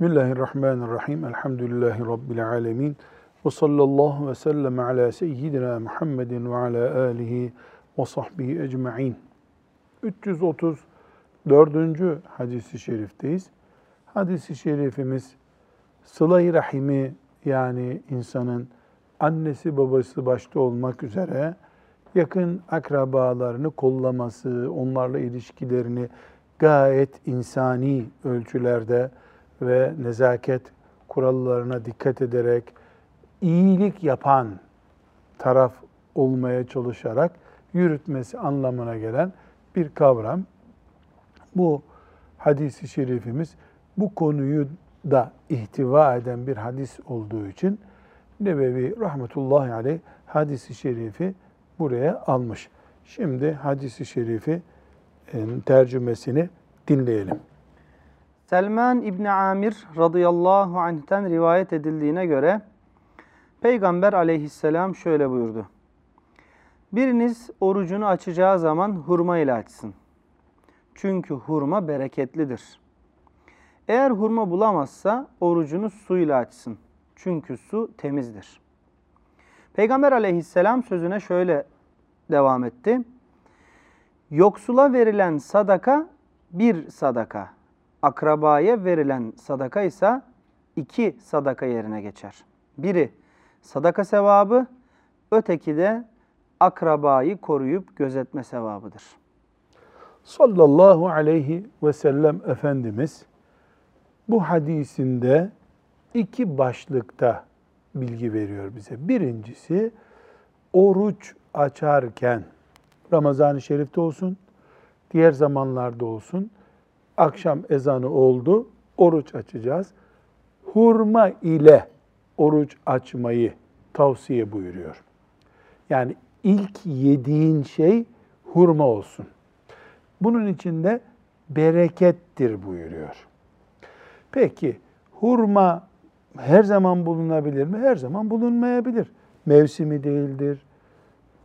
Bismillahirrahmanirrahim. Elhamdülillahi Rabbil alemin. Ve sallallahu ve sellem ala seyyidina Muhammedin ve ala alihi ve sahbihi ecma'in. 334. hadisi şerifteyiz. Hadisi şerifimiz sıla-i rahimi yani insanın annesi babası başta olmak üzere yakın akrabalarını kollaması, onlarla ilişkilerini gayet insani ölçülerde ve nezaket kurallarına dikkat ederek iyilik yapan taraf olmaya çalışarak yürütmesi anlamına gelen bir kavram. Bu hadisi şerifimiz bu konuyu da ihtiva eden bir hadis olduğu için Nebevi rahmetullahi aleyh hadisi şerifi buraya almış. Şimdi hadisi şerifi tercümesini dinleyelim. Selman İbni Amir radıyallahu anh'ten rivayet edildiğine göre Peygamber aleyhisselam şöyle buyurdu. Biriniz orucunu açacağı zaman hurma ile açsın. Çünkü hurma bereketlidir. Eğer hurma bulamazsa orucunu suyla açsın. Çünkü su temizdir. Peygamber aleyhisselam sözüne şöyle devam etti. Yoksula verilen sadaka bir sadaka akrabaya verilen sadaka ise iki sadaka yerine geçer. Biri sadaka sevabı, öteki de akrabayı koruyup gözetme sevabıdır. Sallallahu aleyhi ve sellem Efendimiz bu hadisinde iki başlıkta bilgi veriyor bize. Birincisi oruç açarken Ramazan-ı Şerif'te olsun, diğer zamanlarda olsun akşam ezanı oldu, oruç açacağız. Hurma ile oruç açmayı tavsiye buyuruyor. Yani ilk yediğin şey hurma olsun. Bunun içinde berekettir buyuruyor. Peki hurma her zaman bulunabilir mi? Her zaman bulunmayabilir. Mevsimi değildir,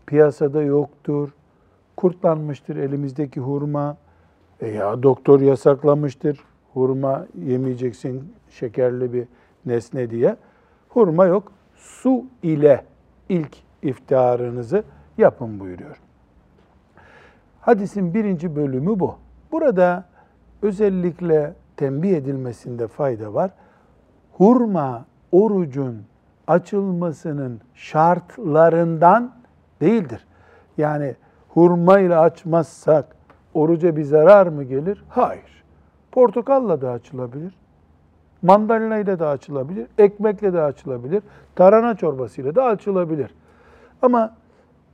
piyasada yoktur, kurtlanmıştır elimizdeki hurma, e ya doktor yasaklamıştır. Hurma yemeyeceksin şekerli bir nesne diye. Hurma yok. Su ile ilk iftarınızı yapın buyuruyor. Hadisin birinci bölümü bu. Burada özellikle tembih edilmesinde fayda var. Hurma orucun açılmasının şartlarından değildir. Yani hurma ile açmazsak oruca bir zarar mı gelir? Hayır. Portakalla da açılabilir. Mandalina ile de açılabilir. Ekmekle de açılabilir. Tarhana çorbasıyla da açılabilir. Ama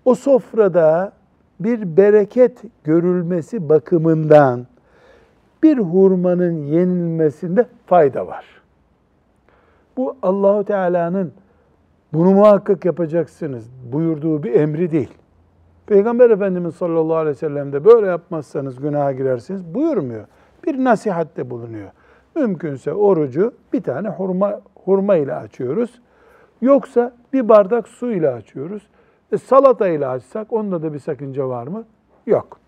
o sofrada bir bereket görülmesi bakımından bir hurmanın yenilmesinde fayda var. Bu Allahu Teala'nın bunu muhakkak yapacaksınız buyurduğu bir emri değil. Peygamber Efendimiz sallallahu aleyhi ve sellem de böyle yapmazsanız günaha girersiniz buyurmuyor. Bir nasihatte bulunuyor. Mümkünse orucu bir tane hurma, hurma ile açıyoruz. Yoksa bir bardak su ile açıyoruz. E, salata ile açsak onda da bir sakınca var mı? Yok.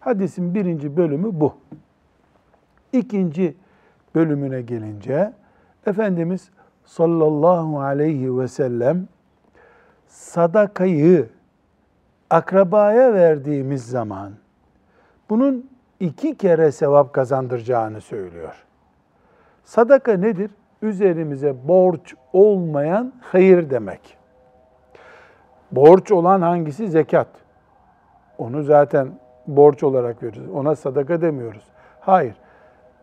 Hadisin birinci bölümü bu. İkinci bölümüne gelince Efendimiz sallallahu aleyhi ve sellem sadakayı akrabaya verdiğimiz zaman bunun iki kere sevap kazandıracağını söylüyor. Sadaka nedir? Üzerimize borç olmayan hayır demek. Borç olan hangisi? Zekat. Onu zaten borç olarak veriyoruz. Ona sadaka demiyoruz. Hayır.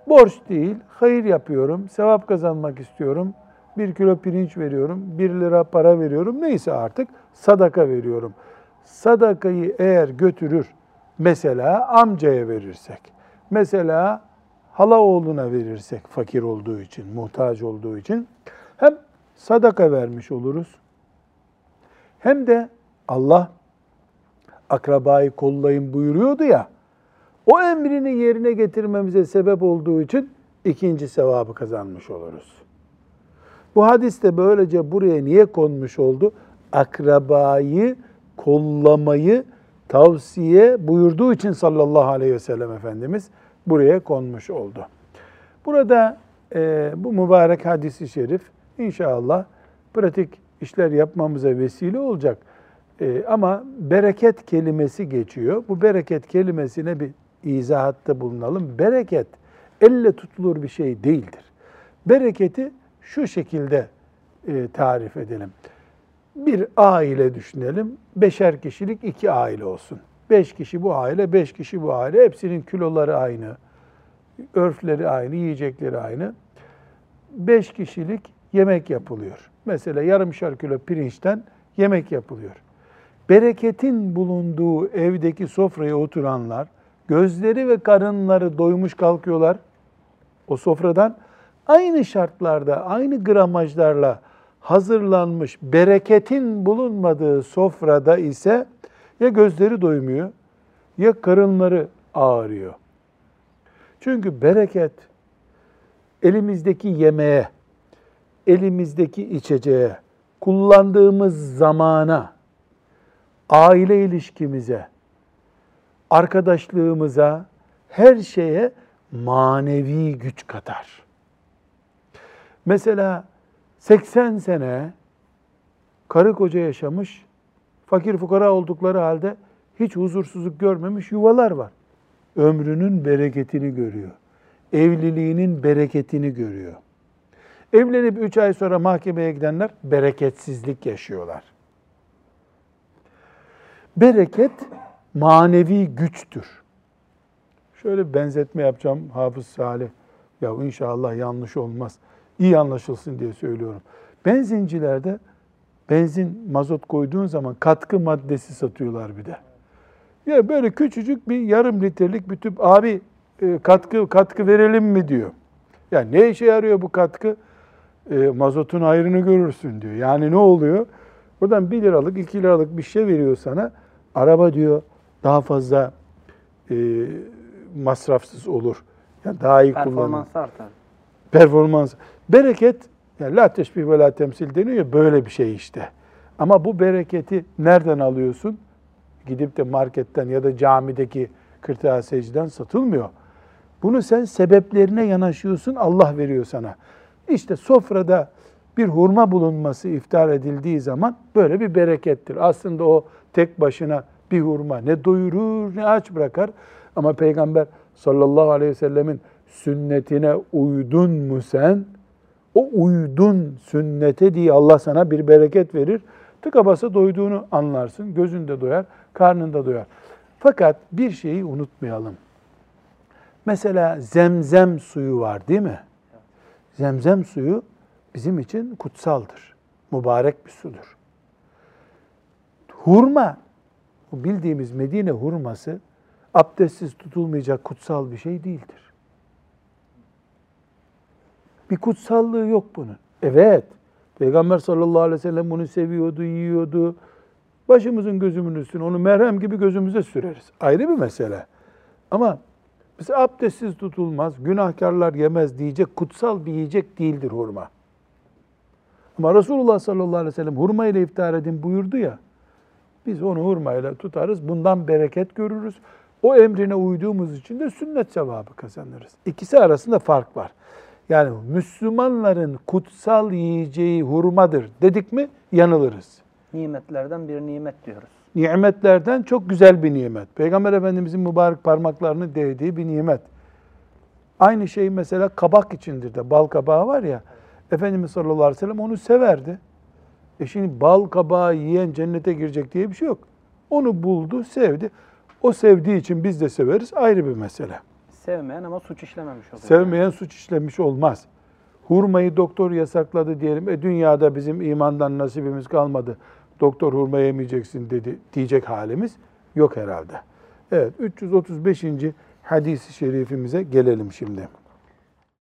Borç değil, hayır yapıyorum, sevap kazanmak istiyorum. Bir kilo pirinç veriyorum, bir lira para veriyorum. Neyse artık sadaka veriyorum sadakayı eğer götürür, mesela amcaya verirsek, mesela hala oğluna verirsek fakir olduğu için, muhtaç olduğu için hem sadaka vermiş oluruz hem de Allah akrabayı kollayın buyuruyordu ya, o emrini yerine getirmemize sebep olduğu için ikinci sevabı kazanmış oluruz. Bu hadis de böylece buraya niye konmuş oldu? Akrabayı kollamayı tavsiye buyurduğu için sallallahu aleyhi ve sellem Efendimiz buraya konmuş oldu. Burada e, bu mübarek hadisi şerif inşallah pratik işler yapmamıza vesile olacak. E, ama bereket kelimesi geçiyor. Bu bereket kelimesine bir izahatta bulunalım. Bereket elle tutulur bir şey değildir. Bereketi şu şekilde e, tarif edelim. Bir aile düşünelim. Beşer kişilik iki aile olsun. Beş kişi bu aile, beş kişi bu aile. Hepsinin kiloları aynı, örfleri aynı, yiyecekleri aynı. Beş kişilik yemek yapılıyor. Mesela yarımşar kilo pirinçten yemek yapılıyor. Bereketin bulunduğu evdeki sofraya oturanlar, gözleri ve karınları doymuş kalkıyorlar o sofradan. Aynı şartlarda, aynı gramajlarla hazırlanmış bereketin bulunmadığı sofrada ise ya gözleri doymuyor ya karınları ağrıyor. Çünkü bereket elimizdeki yemeğe, elimizdeki içeceğe, kullandığımız zamana, aile ilişkimize, arkadaşlığımıza, her şeye manevi güç katar. Mesela 80 sene karı koca yaşamış, fakir fukara oldukları halde hiç huzursuzluk görmemiş yuvalar var. Ömrünün bereketini görüyor. Evliliğinin bereketini görüyor. Evlenip 3 ay sonra mahkemeye gidenler bereketsizlik yaşıyorlar. Bereket manevi güçtür. Şöyle benzetme yapacağım Hafız Salih. Ya inşallah yanlış olmaz. İyi anlaşılsın diye söylüyorum. Benzincilerde benzin, mazot koyduğun zaman katkı maddesi satıyorlar bir de. Ya böyle küçücük bir yarım litrelik bir tüp abi e, katkı katkı verelim mi diyor. Ya ne işe yarıyor bu katkı? E, mazotun ayrını görürsün diyor. Yani ne oluyor? Buradan 1 liralık 2 liralık bir şey veriyor sana. Araba diyor daha fazla e, masrafsız olur. Yani daha iyi kullanılır. Performans artar. Performans. Bereket, yani la teşbih ve la temsil deniyor böyle bir şey işte. Ama bu bereketi nereden alıyorsun? Gidip de marketten ya da camideki kırtasiyeciden satılmıyor. Bunu sen sebeplerine yanaşıyorsun, Allah veriyor sana. İşte sofrada bir hurma bulunması iftar edildiği zaman böyle bir berekettir. Aslında o tek başına bir hurma ne doyurur ne aç bırakar. Ama Peygamber sallallahu aleyhi ve sellemin sünnetine uydun mu sen? O uydun sünnete diye Allah sana bir bereket verir. Tıka basa doyduğunu anlarsın. Gözünde doyar, karnında doyar. Fakat bir şeyi unutmayalım. Mesela zemzem suyu var değil mi? Zemzem suyu bizim için kutsaldır. Mübarek bir sudur. Hurma, bu bildiğimiz Medine hurması abdestsiz tutulmayacak kutsal bir şey değildir. Bir kutsallığı yok bunun. Evet, Peygamber sallallahu aleyhi ve sellem bunu seviyordu, yiyordu. Başımızın gözümün üstüne onu merhem gibi gözümüze süreriz. Ayrı bir mesele. Ama biz abdestsiz tutulmaz, günahkarlar yemez diyecek kutsal bir yiyecek değildir hurma. Ama Resulullah sallallahu aleyhi ve sellem hurma ile iftar edin buyurdu ya. Biz onu hurmayla tutarız. Bundan bereket görürüz. O emrine uyduğumuz için de sünnet sevabı kazanırız. İkisi arasında fark var. Yani Müslümanların kutsal yiyeceği hurmadır dedik mi yanılırız. Nimetlerden bir nimet diyoruz. Nimetlerden çok güzel bir nimet. Peygamber Efendimizin mübarek parmaklarını değdiği bir nimet. Aynı şey mesela kabak içindir de bal kabağı var ya. Efendimiz sallallahu aleyhi ve sellem onu severdi. E şimdi bal kabağı yiyen cennete girecek diye bir şey yok. Onu buldu, sevdi. O sevdiği için biz de severiz ayrı bir mesele. Sevmeyen ama suç işlememiş oluyor. Sevmeyen suç işlemiş olmaz. Hurmayı doktor yasakladı diyelim. E dünyada bizim imandan nasibimiz kalmadı. Doktor hurma yemeyeceksin dedi diyecek halimiz yok herhalde. Evet 335. hadisi şerifimize gelelim şimdi.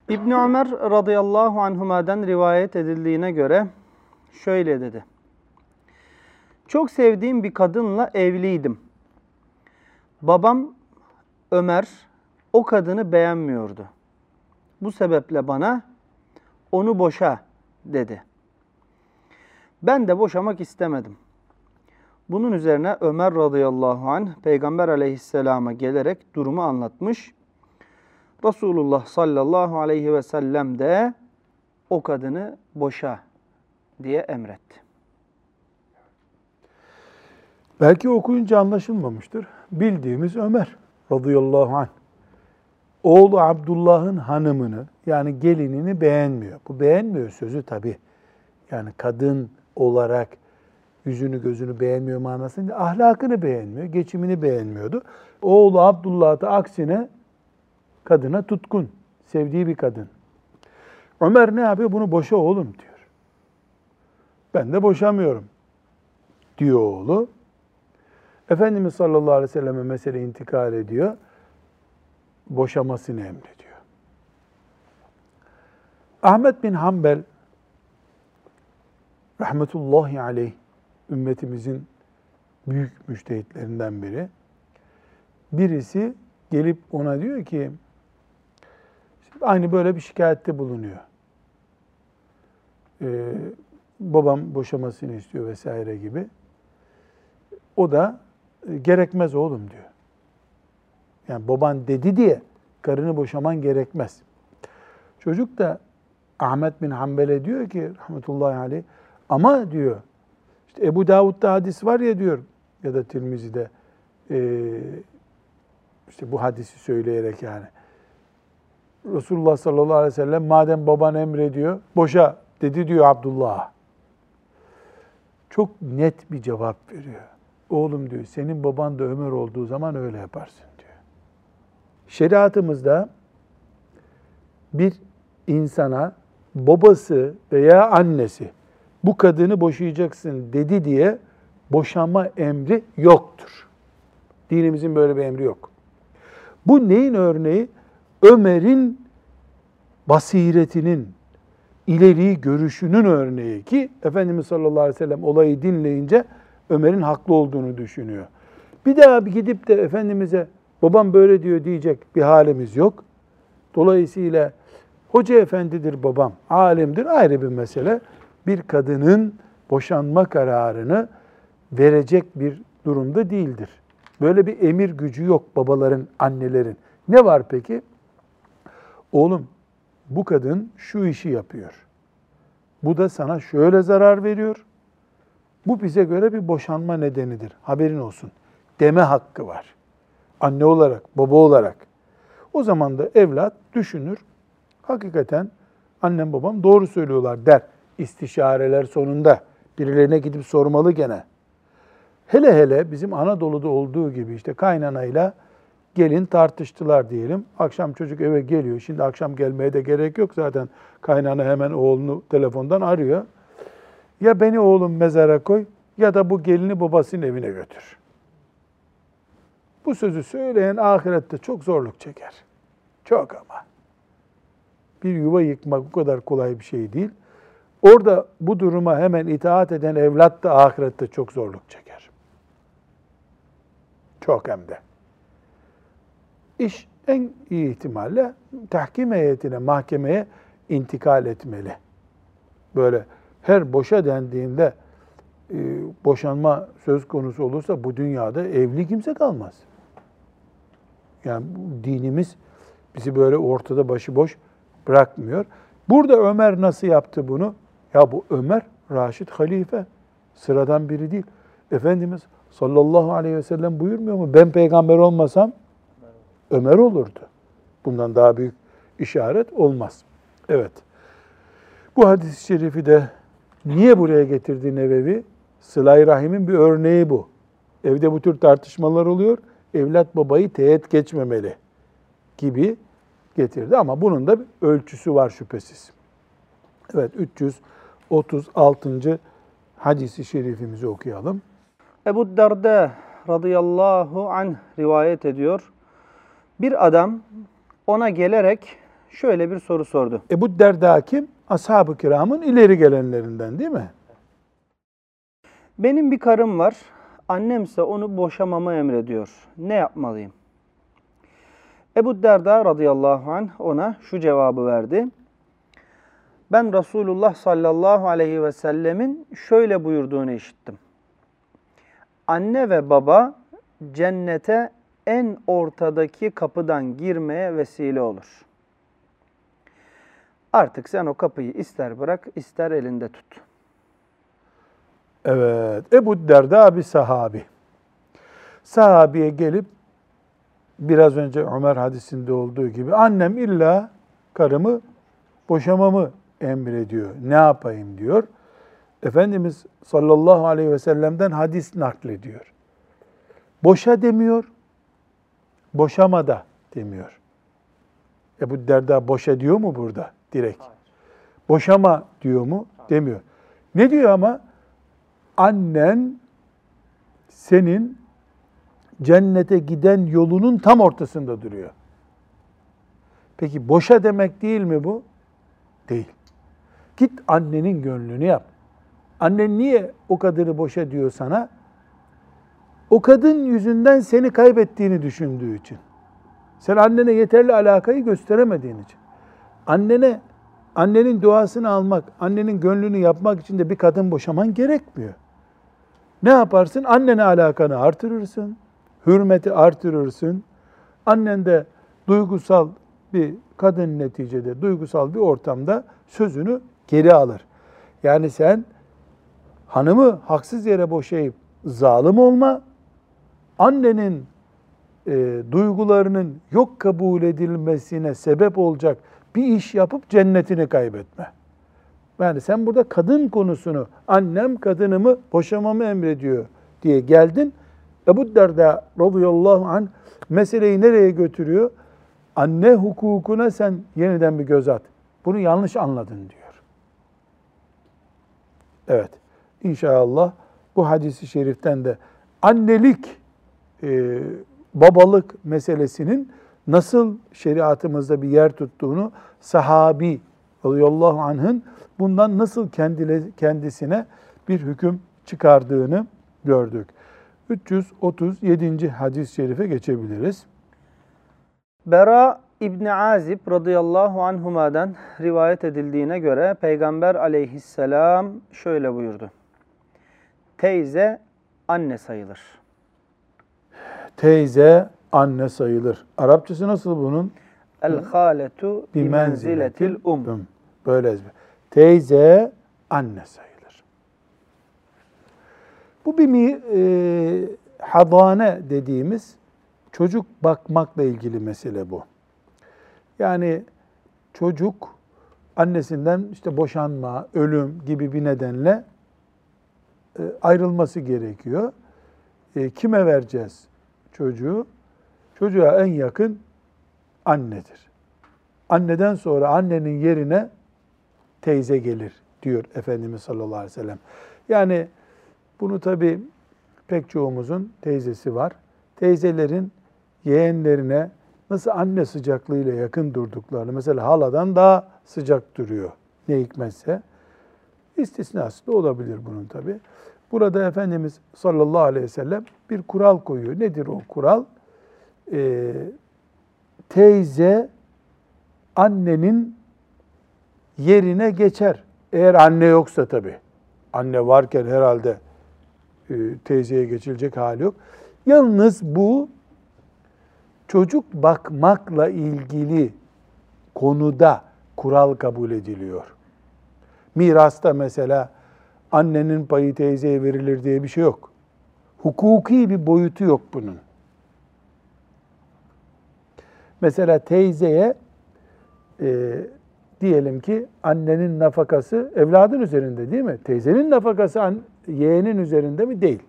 İbn Ömer radıyallahu anhuma'dan rivayet edildiğine göre şöyle dedi. Çok sevdiğim bir kadınla evliydim. Babam Ömer o kadını beğenmiyordu. Bu sebeple bana onu boşa dedi. Ben de boşamak istemedim. Bunun üzerine Ömer radıyallahu anh Peygamber aleyhisselama gelerek durumu anlatmış. Resulullah sallallahu aleyhi ve sellem de o kadını boşa diye emretti. Belki okuyunca anlaşılmamıştır. Bildiğimiz Ömer radıyallahu anh. Oğlu Abdullah'ın hanımını yani gelinini beğenmiyor. Bu beğenmiyor sözü tabi. Yani kadın olarak yüzünü gözünü beğenmiyor manasında ahlakını beğenmiyor, geçimini beğenmiyordu. Oğlu Abdullah da aksine kadına tutkun, sevdiği bir kadın. Ömer ne yapıyor? Bunu boşa oğlum diyor. Ben de boşamıyorum diyor oğlu. Efendimiz sallallahu aleyhi ve selleme mesele intikal ediyor. Boşamasını emrediyor. Ahmet bin Hanbel rahmetullahi aleyh ümmetimizin büyük müştehitlerinden biri. Birisi gelip ona diyor ki aynı böyle bir şikayette bulunuyor. Ee, babam boşamasını istiyor vesaire gibi. O da gerekmez oğlum diyor. Yani baban dedi diye karını boşaman gerekmez. Çocuk da Ahmet bin Hanbel'e diyor ki rahmetullahi aleyh ama diyor işte Ebu Davud'da hadis var ya diyor ya da Tirmizi'de e, işte bu hadisi söyleyerek yani Resulullah sallallahu aleyhi ve sellem madem baban emrediyor boşa dedi diyor Abdullah. Çok net bir cevap veriyor. Oğlum diyor senin baban da Ömer olduğu zaman öyle yaparsın. Şeriatımızda bir insana babası veya annesi bu kadını boşayacaksın dedi diye boşanma emri yoktur. Dinimizin böyle bir emri yok. Bu neyin örneği? Ömer'in basiretinin, ileri görüşünün örneği ki Efendimiz sallallahu aleyhi ve sellem olayı dinleyince Ömer'in haklı olduğunu düşünüyor. Bir daha bir gidip de Efendimiz'e babam böyle diyor diyecek bir halimiz yok. Dolayısıyla hoca efendidir babam, alimdir ayrı bir mesele. Bir kadının boşanma kararını verecek bir durumda değildir. Böyle bir emir gücü yok babaların, annelerin. Ne var peki? Oğlum bu kadın şu işi yapıyor. Bu da sana şöyle zarar veriyor. Bu bize göre bir boşanma nedenidir. Haberin olsun. Deme hakkı var. Anne olarak, baba olarak. O zaman da evlat düşünür. Hakikaten annem babam doğru söylüyorlar der. İstişareler sonunda birilerine gidip sormalı gene. Hele hele bizim Anadolu'da olduğu gibi işte kaynanayla gelin tartıştılar diyelim. Akşam çocuk eve geliyor. Şimdi akşam gelmeye de gerek yok zaten. Kaynana hemen oğlunu telefondan arıyor. Ya beni oğlum mezara koy ya da bu gelini babasının evine götür. Bu sözü söyleyen ahirette çok zorluk çeker. Çok ama. Bir yuva yıkmak bu kadar kolay bir şey değil. Orada bu duruma hemen itaat eden evlat da ahirette çok zorluk çeker. Çok hem de. İş en iyi ihtimalle tahkim heyetine, mahkemeye intikal etmeli. Böyle her boşa dendiğinde e, boşanma söz konusu olursa bu dünyada evli kimse kalmaz. Yani dinimiz bizi böyle ortada başıboş bırakmıyor. Burada Ömer nasıl yaptı bunu? Ya bu Ömer Raşid halife. Sıradan biri değil. Efendimiz sallallahu aleyhi ve sellem buyurmuyor mu? Ben peygamber olmasam Ömer olurdu. Bundan daha büyük işaret olmaz. Evet. Bu hadis-i şerifi de niye buraya getirdi Nevevi? Sıla-i Rahim'in bir örneği bu. Evde bu tür tartışmalar oluyor. Evlat babayı teğet geçmemeli gibi getirdi. Ama bunun da bir ölçüsü var şüphesiz. Evet 336. hadisi şerifimizi okuyalım. Ebu Derda radıyallahu anh rivayet ediyor. Bir adam ona gelerek şöyle bir soru sordu. Ebu Derda kim? Ashab-ı kiramın ileri gelenlerinden değil mi? Benim bir karım var. Annemse onu boşamamı emrediyor. Ne yapmalıyım? Ebu Derda radıyallahu anh ona şu cevabı verdi. Ben Resulullah sallallahu aleyhi ve sellemin şöyle buyurduğunu işittim. Anne ve baba cennete en ortadaki kapıdan girmeye vesile olur. Artık sen o kapıyı ister bırak, ister elinde tut. Evet. Ebu Derda bir sahabi. Sahabiye gelip biraz önce Ömer hadisinde olduğu gibi annem illa karımı boşamamı emrediyor. Ne yapayım diyor. Efendimiz sallallahu aleyhi ve sellem'den hadis naklediyor. Boşa demiyor, boşama da demiyor. Ebu Derda boşa diyor mu burada direkt? Boşama diyor mu? Demiyor. Ne diyor ama? Annen senin cennete giden yolunun tam ortasında duruyor. Peki boşa demek değil mi bu? Değil. Git annenin gönlünü yap. Annen niye o kadını boşa diyor sana? O kadın yüzünden seni kaybettiğini düşündüğü için. Sen annene yeterli alakayı gösteremediğin için. Annene annenin duasını almak, annenin gönlünü yapmak için de bir kadın boşaman gerekmiyor. Ne yaparsın? Annene alakanı artırırsın, hürmeti artırırsın. Annen de duygusal bir kadın neticede duygusal bir ortamda sözünü geri alır. Yani sen hanımı haksız yere boşayıp zalim olma, annenin e, duygularının yok kabul edilmesine sebep olacak bir iş yapıp cennetini kaybetme. Yani sen burada kadın konusunu, annem kadınımı boşamamı emrediyor diye geldin. Ebu Derda radıyallahu anh meseleyi nereye götürüyor? Anne hukukuna sen yeniden bir göz at. Bunu yanlış anladın diyor. Evet. İnşallah bu hadisi şeriften de annelik, e, babalık meselesinin nasıl şeriatımızda bir yer tuttuğunu sahabi radıyallahu anh'ın bundan nasıl kendisine bir hüküm çıkardığını gördük. 337. hadis-i şerife geçebiliriz. Bera İbni Azib radıyallahu anhuma'dan rivayet edildiğine göre Peygamber aleyhisselam şöyle buyurdu. Teyze anne sayılır. Teyze anne sayılır. Arapçası nasıl bunun? El haletu bi menziletil um. Böyle ezber. Teyze anne sayılır. Bu bir e, hadane dediğimiz çocuk bakmakla ilgili mesele bu. Yani çocuk annesinden işte boşanma, ölüm gibi bir nedenle e, ayrılması gerekiyor. E, kime vereceğiz çocuğu? Çocuğa en yakın annedir. Anneden sonra annenin yerine teyze gelir diyor Efendimiz sallallahu aleyhi ve sellem. Yani bunu tabi pek çoğumuzun teyzesi var. Teyzelerin yeğenlerine nasıl anne sıcaklığıyla yakın durduklarını, mesela haladan daha sıcak duruyor ne hikmetse. İstisnası da olabilir bunun tabi. Burada Efendimiz sallallahu aleyhi ve sellem bir kural koyuyor. Nedir o kural? Ee, teyze annenin yerine geçer. Eğer anne yoksa tabi. Anne varken herhalde e, teyzeye geçilecek hali yok. Yalnız bu çocuk bakmakla ilgili konuda kural kabul ediliyor. Mirasta mesela annenin payı teyzeye verilir diye bir şey yok. Hukuki bir boyutu yok bunun. Mesela teyzeye e, diyelim ki annenin nafakası evladın üzerinde değil mi? Teyzenin nafakası yeğenin üzerinde mi? Değil.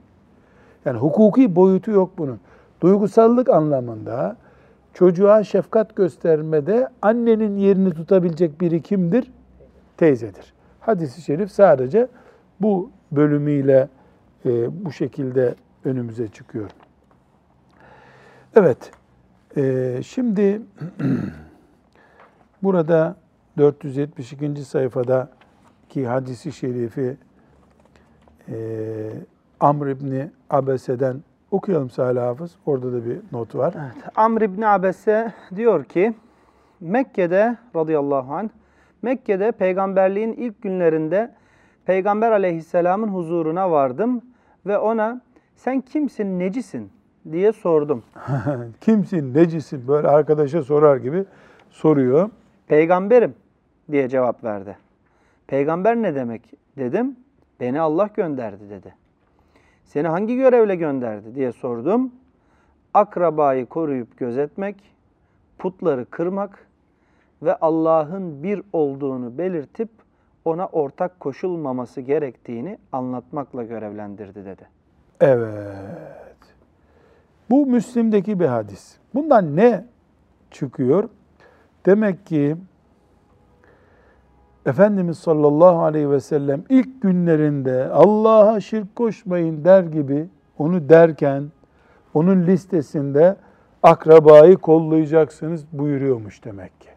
Yani hukuki boyutu yok bunun. Duygusallık anlamında çocuğa şefkat göstermede annenin yerini tutabilecek biri kimdir? Teyzedir. Hadis-i şerif sadece bu bölümüyle e, bu şekilde önümüze çıkıyor. Evet, e, şimdi burada 472. sayfada ki hadisi şerifi e, Amr İbni Abese'den okuyalım Salih Hafız. Orada da bir not var. Evet. Amr İbni Abese diyor ki Mekke'de radıyallahu anh Mekke'de peygamberliğin ilk günlerinde Peygamber aleyhisselamın huzuruna vardım ve ona sen kimsin, necisin diye sordum. Kimsin, necisin böyle arkadaşa sorar gibi soruyor. Peygamberim diye cevap verdi. Peygamber ne demek dedim. Beni Allah gönderdi dedi. Seni hangi görevle gönderdi diye sordum. Akrabayı koruyup gözetmek, putları kırmak ve Allah'ın bir olduğunu belirtip ona ortak koşulmaması gerektiğini anlatmakla görevlendirdi dedi. Evet. Bu Müslim'deki bir hadis. Bundan ne çıkıyor? Demek ki Efendimiz sallallahu aleyhi ve sellem ilk günlerinde Allah'a şirk koşmayın der gibi onu derken onun listesinde akrabayı kollayacaksınız buyuruyormuş demek ki.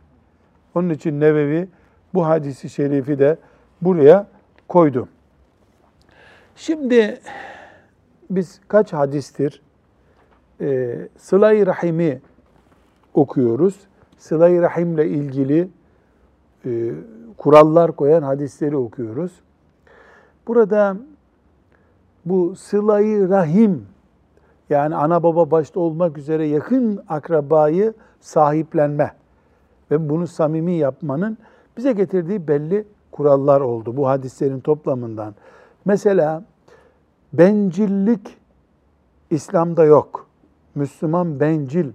Onun için Nebevi bu hadisi şerifi de buraya koydum. Şimdi biz kaç hadistir e, Sıla-i Rahim'i okuyoruz. Sıla-i Rahim'le ilgili e, kurallar koyan hadisleri okuyoruz. Burada bu Sıla-i Rahim yani ana baba başta olmak üzere yakın akrabayı sahiplenme ve bunu samimi yapmanın bize getirdiği belli kurallar oldu bu hadislerin toplamından. Mesela bencillik İslam'da yok. Müslüman bencil,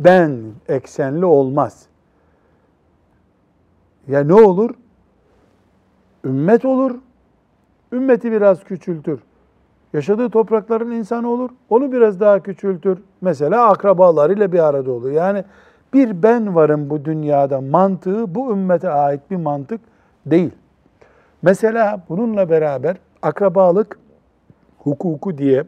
ben eksenli olmaz. Ya ne olur? Ümmet olur. Ümmeti biraz küçültür. Yaşadığı toprakların insanı olur. Onu biraz daha küçültür. Mesela akrabalarıyla bir arada olur. Yani bir ben varım bu dünyada mantığı bu ümmete ait bir mantık değil. Mesela bununla beraber akrabalık hukuku diye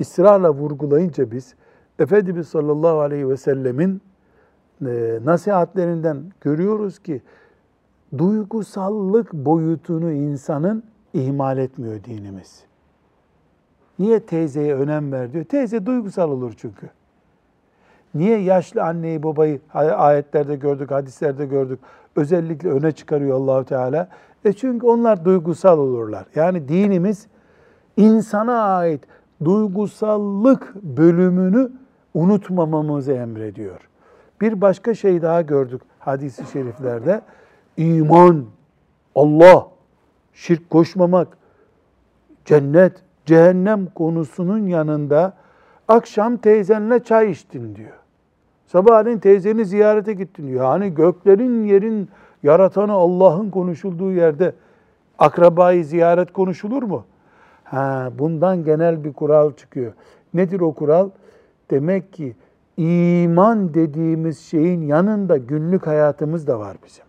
ısrarla vurgulayınca biz Efendimiz sallallahu aleyhi ve sellemin e, nasihatlerinden görüyoruz ki duygusallık boyutunu insanın ihmal etmiyor dinimiz. Niye teyzeye önem ver diyor? Teyze duygusal olur çünkü. Niye yaşlı anneyi babayı ayetlerde gördük, hadislerde gördük. Özellikle öne çıkarıyor Allahu Teala. E çünkü onlar duygusal olurlar. Yani dinimiz insana ait duygusallık bölümünü unutmamamızı emrediyor. Bir başka şey daha gördük hadisi şeriflerde. İman, Allah, şirk koşmamak, cennet, cehennem konusunun yanında akşam teyzenle çay içtin diyor. Sabahleyin teyzeni ziyarete gittin diyor. Hani göklerin yerin yaratanı Allah'ın konuşulduğu yerde akrabayı ziyaret konuşulur mu? Ha, bundan genel bir kural çıkıyor. Nedir o kural? Demek ki iman dediğimiz şeyin yanında günlük hayatımız da var bizim.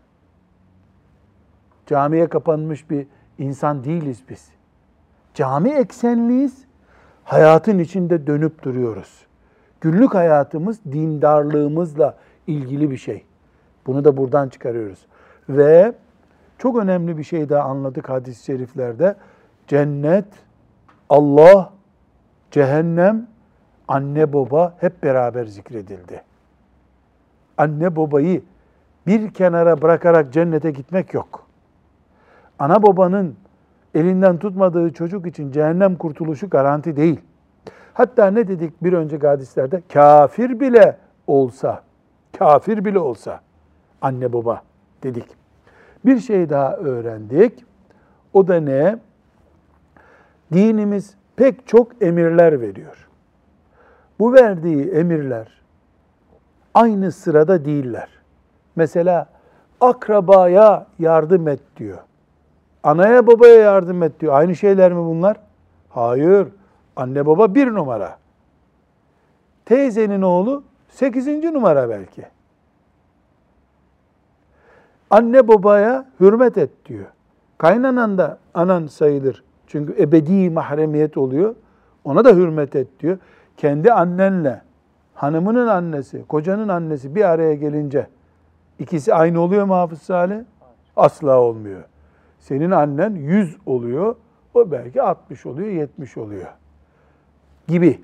Camiye kapanmış bir insan değiliz biz. Cami eksenliyiz, hayatın içinde dönüp duruyoruz. Günlük hayatımız dindarlığımızla ilgili bir şey. Bunu da buradan çıkarıyoruz. Ve çok önemli bir şey daha anladık hadis-i şeriflerde. Cennet, Allah, cehennem, anne baba hep beraber zikredildi. Anne babayı bir kenara bırakarak cennete gitmek yok. Ana babanın elinden tutmadığı çocuk için cehennem kurtuluşu garanti değil. Hatta ne dedik bir önceki hadislerde? Kafir bile olsa, kafir bile olsa anne baba dedik. Bir şey daha öğrendik. O da ne? Dinimiz pek çok emirler veriyor. Bu verdiği emirler aynı sırada değiller. Mesela akrabaya yardım et diyor. Anaya babaya yardım et diyor. Aynı şeyler mi bunlar? Hayır. Anne baba bir numara. Teyzenin oğlu sekizinci numara belki. Anne babaya hürmet et diyor. Kaynanan da anan sayılır. Çünkü ebedi mahremiyet oluyor. Ona da hürmet et diyor. Kendi annenle hanımının annesi, kocanın annesi bir araya gelince ikisi aynı oluyor mu Hafız Salih? Asla olmuyor. Senin annen 100 oluyor, o belki 60 oluyor, 70 oluyor gibi.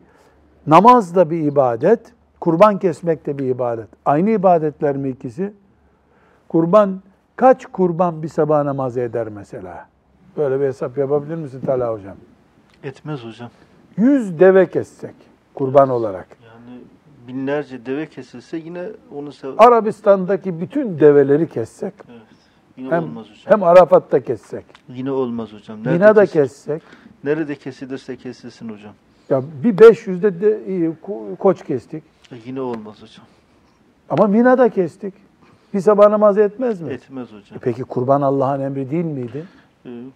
Namaz da bir ibadet, kurban kesmek de bir ibadet. Aynı ibadetler mi ikisi? Kurban, kaç kurban bir sabah namazı eder mesela? Böyle bir hesap yapabilir misin Talha Hocam? Etmez hocam. Yüz deve kessek, kurban olarak. Yani binlerce deve kesilse yine onu sev... Arabistan'daki bütün develeri kessek, Evet. Yine hem, olmaz hocam. hem Arafat'ta kessek, Yine olmaz hocam. Mina'da kesil- kessek, Nerede kesilirse kesilsin hocam. ya bir 500'de de koç kestik. E, Yine olmaz hocam. Ama Mina'da kestik. Bir sabah namazı etmez mi? Etmez hocam. E Peki kurban Allah'ın emri değil miydi?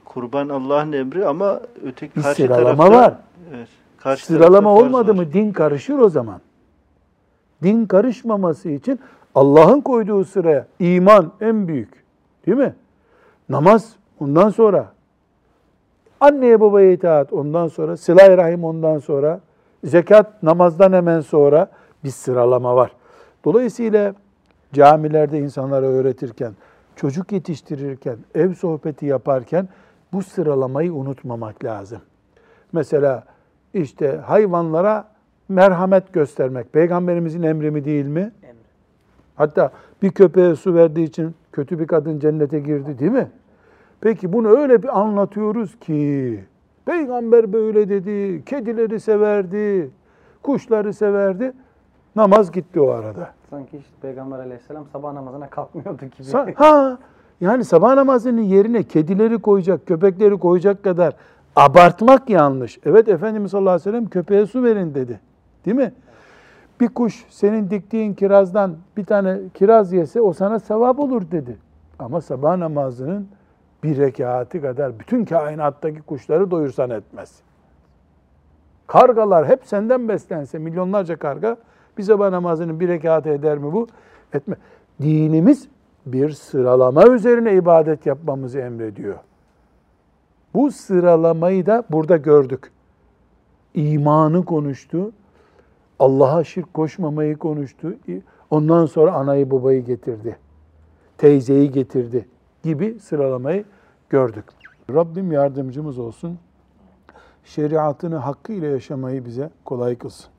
Kurban Allah'ın emri ama öteki Bir karşı sıralama tarafta... var. Evet. Karşı Sıralama olmadı var. mı din karışır o zaman. Din karışmaması için Allah'ın koyduğu sıraya iman en büyük. Değil mi? Namaz ondan sonra. Anneye babaya itaat ondan sonra. Sıla-i Rahim ondan sonra. Zekat namazdan hemen sonra bir sıralama var. Dolayısıyla camilerde insanlara öğretirken, çocuk yetiştirirken, ev sohbeti yaparken bu sıralamayı unutmamak lazım. Mesela işte hayvanlara merhamet göstermek peygamberimizin emri mi değil mi? Emri. Hatta bir köpeğe su verdiği için kötü bir kadın cennete girdi değil mi? Peki bunu öyle bir anlatıyoruz ki peygamber böyle dedi, kedileri severdi, kuşları severdi. Namaz gitti o arada. Sanki işte Peygamber aleyhisselam sabah namazına kalkmıyordu gibi. Sa- ha yani sabah namazının yerine kedileri koyacak, köpekleri koyacak kadar abartmak yanlış. Evet Efendimiz sallallahu aleyhi ve sellem köpeğe su verin dedi. Değil mi? Bir kuş senin diktiğin kirazdan bir tane kiraz yese o sana sevap olur dedi. Ama sabah namazının bir rekatı kadar bütün kainattaki kuşları doyursan etmez. Kargalar hep senden beslense milyonlarca karga bir sabah namazının bir rekatı eder mi bu? Etme. Dinimiz bir sıralama üzerine ibadet yapmamızı emrediyor. Bu sıralamayı da burada gördük. İmanı konuştu. Allah'a şirk koşmamayı konuştu. Ondan sonra anayı babayı getirdi. Teyzeyi getirdi gibi sıralamayı gördük. Rabbim yardımcımız olsun. Şeriatını hakkıyla yaşamayı bize kolay kılsın.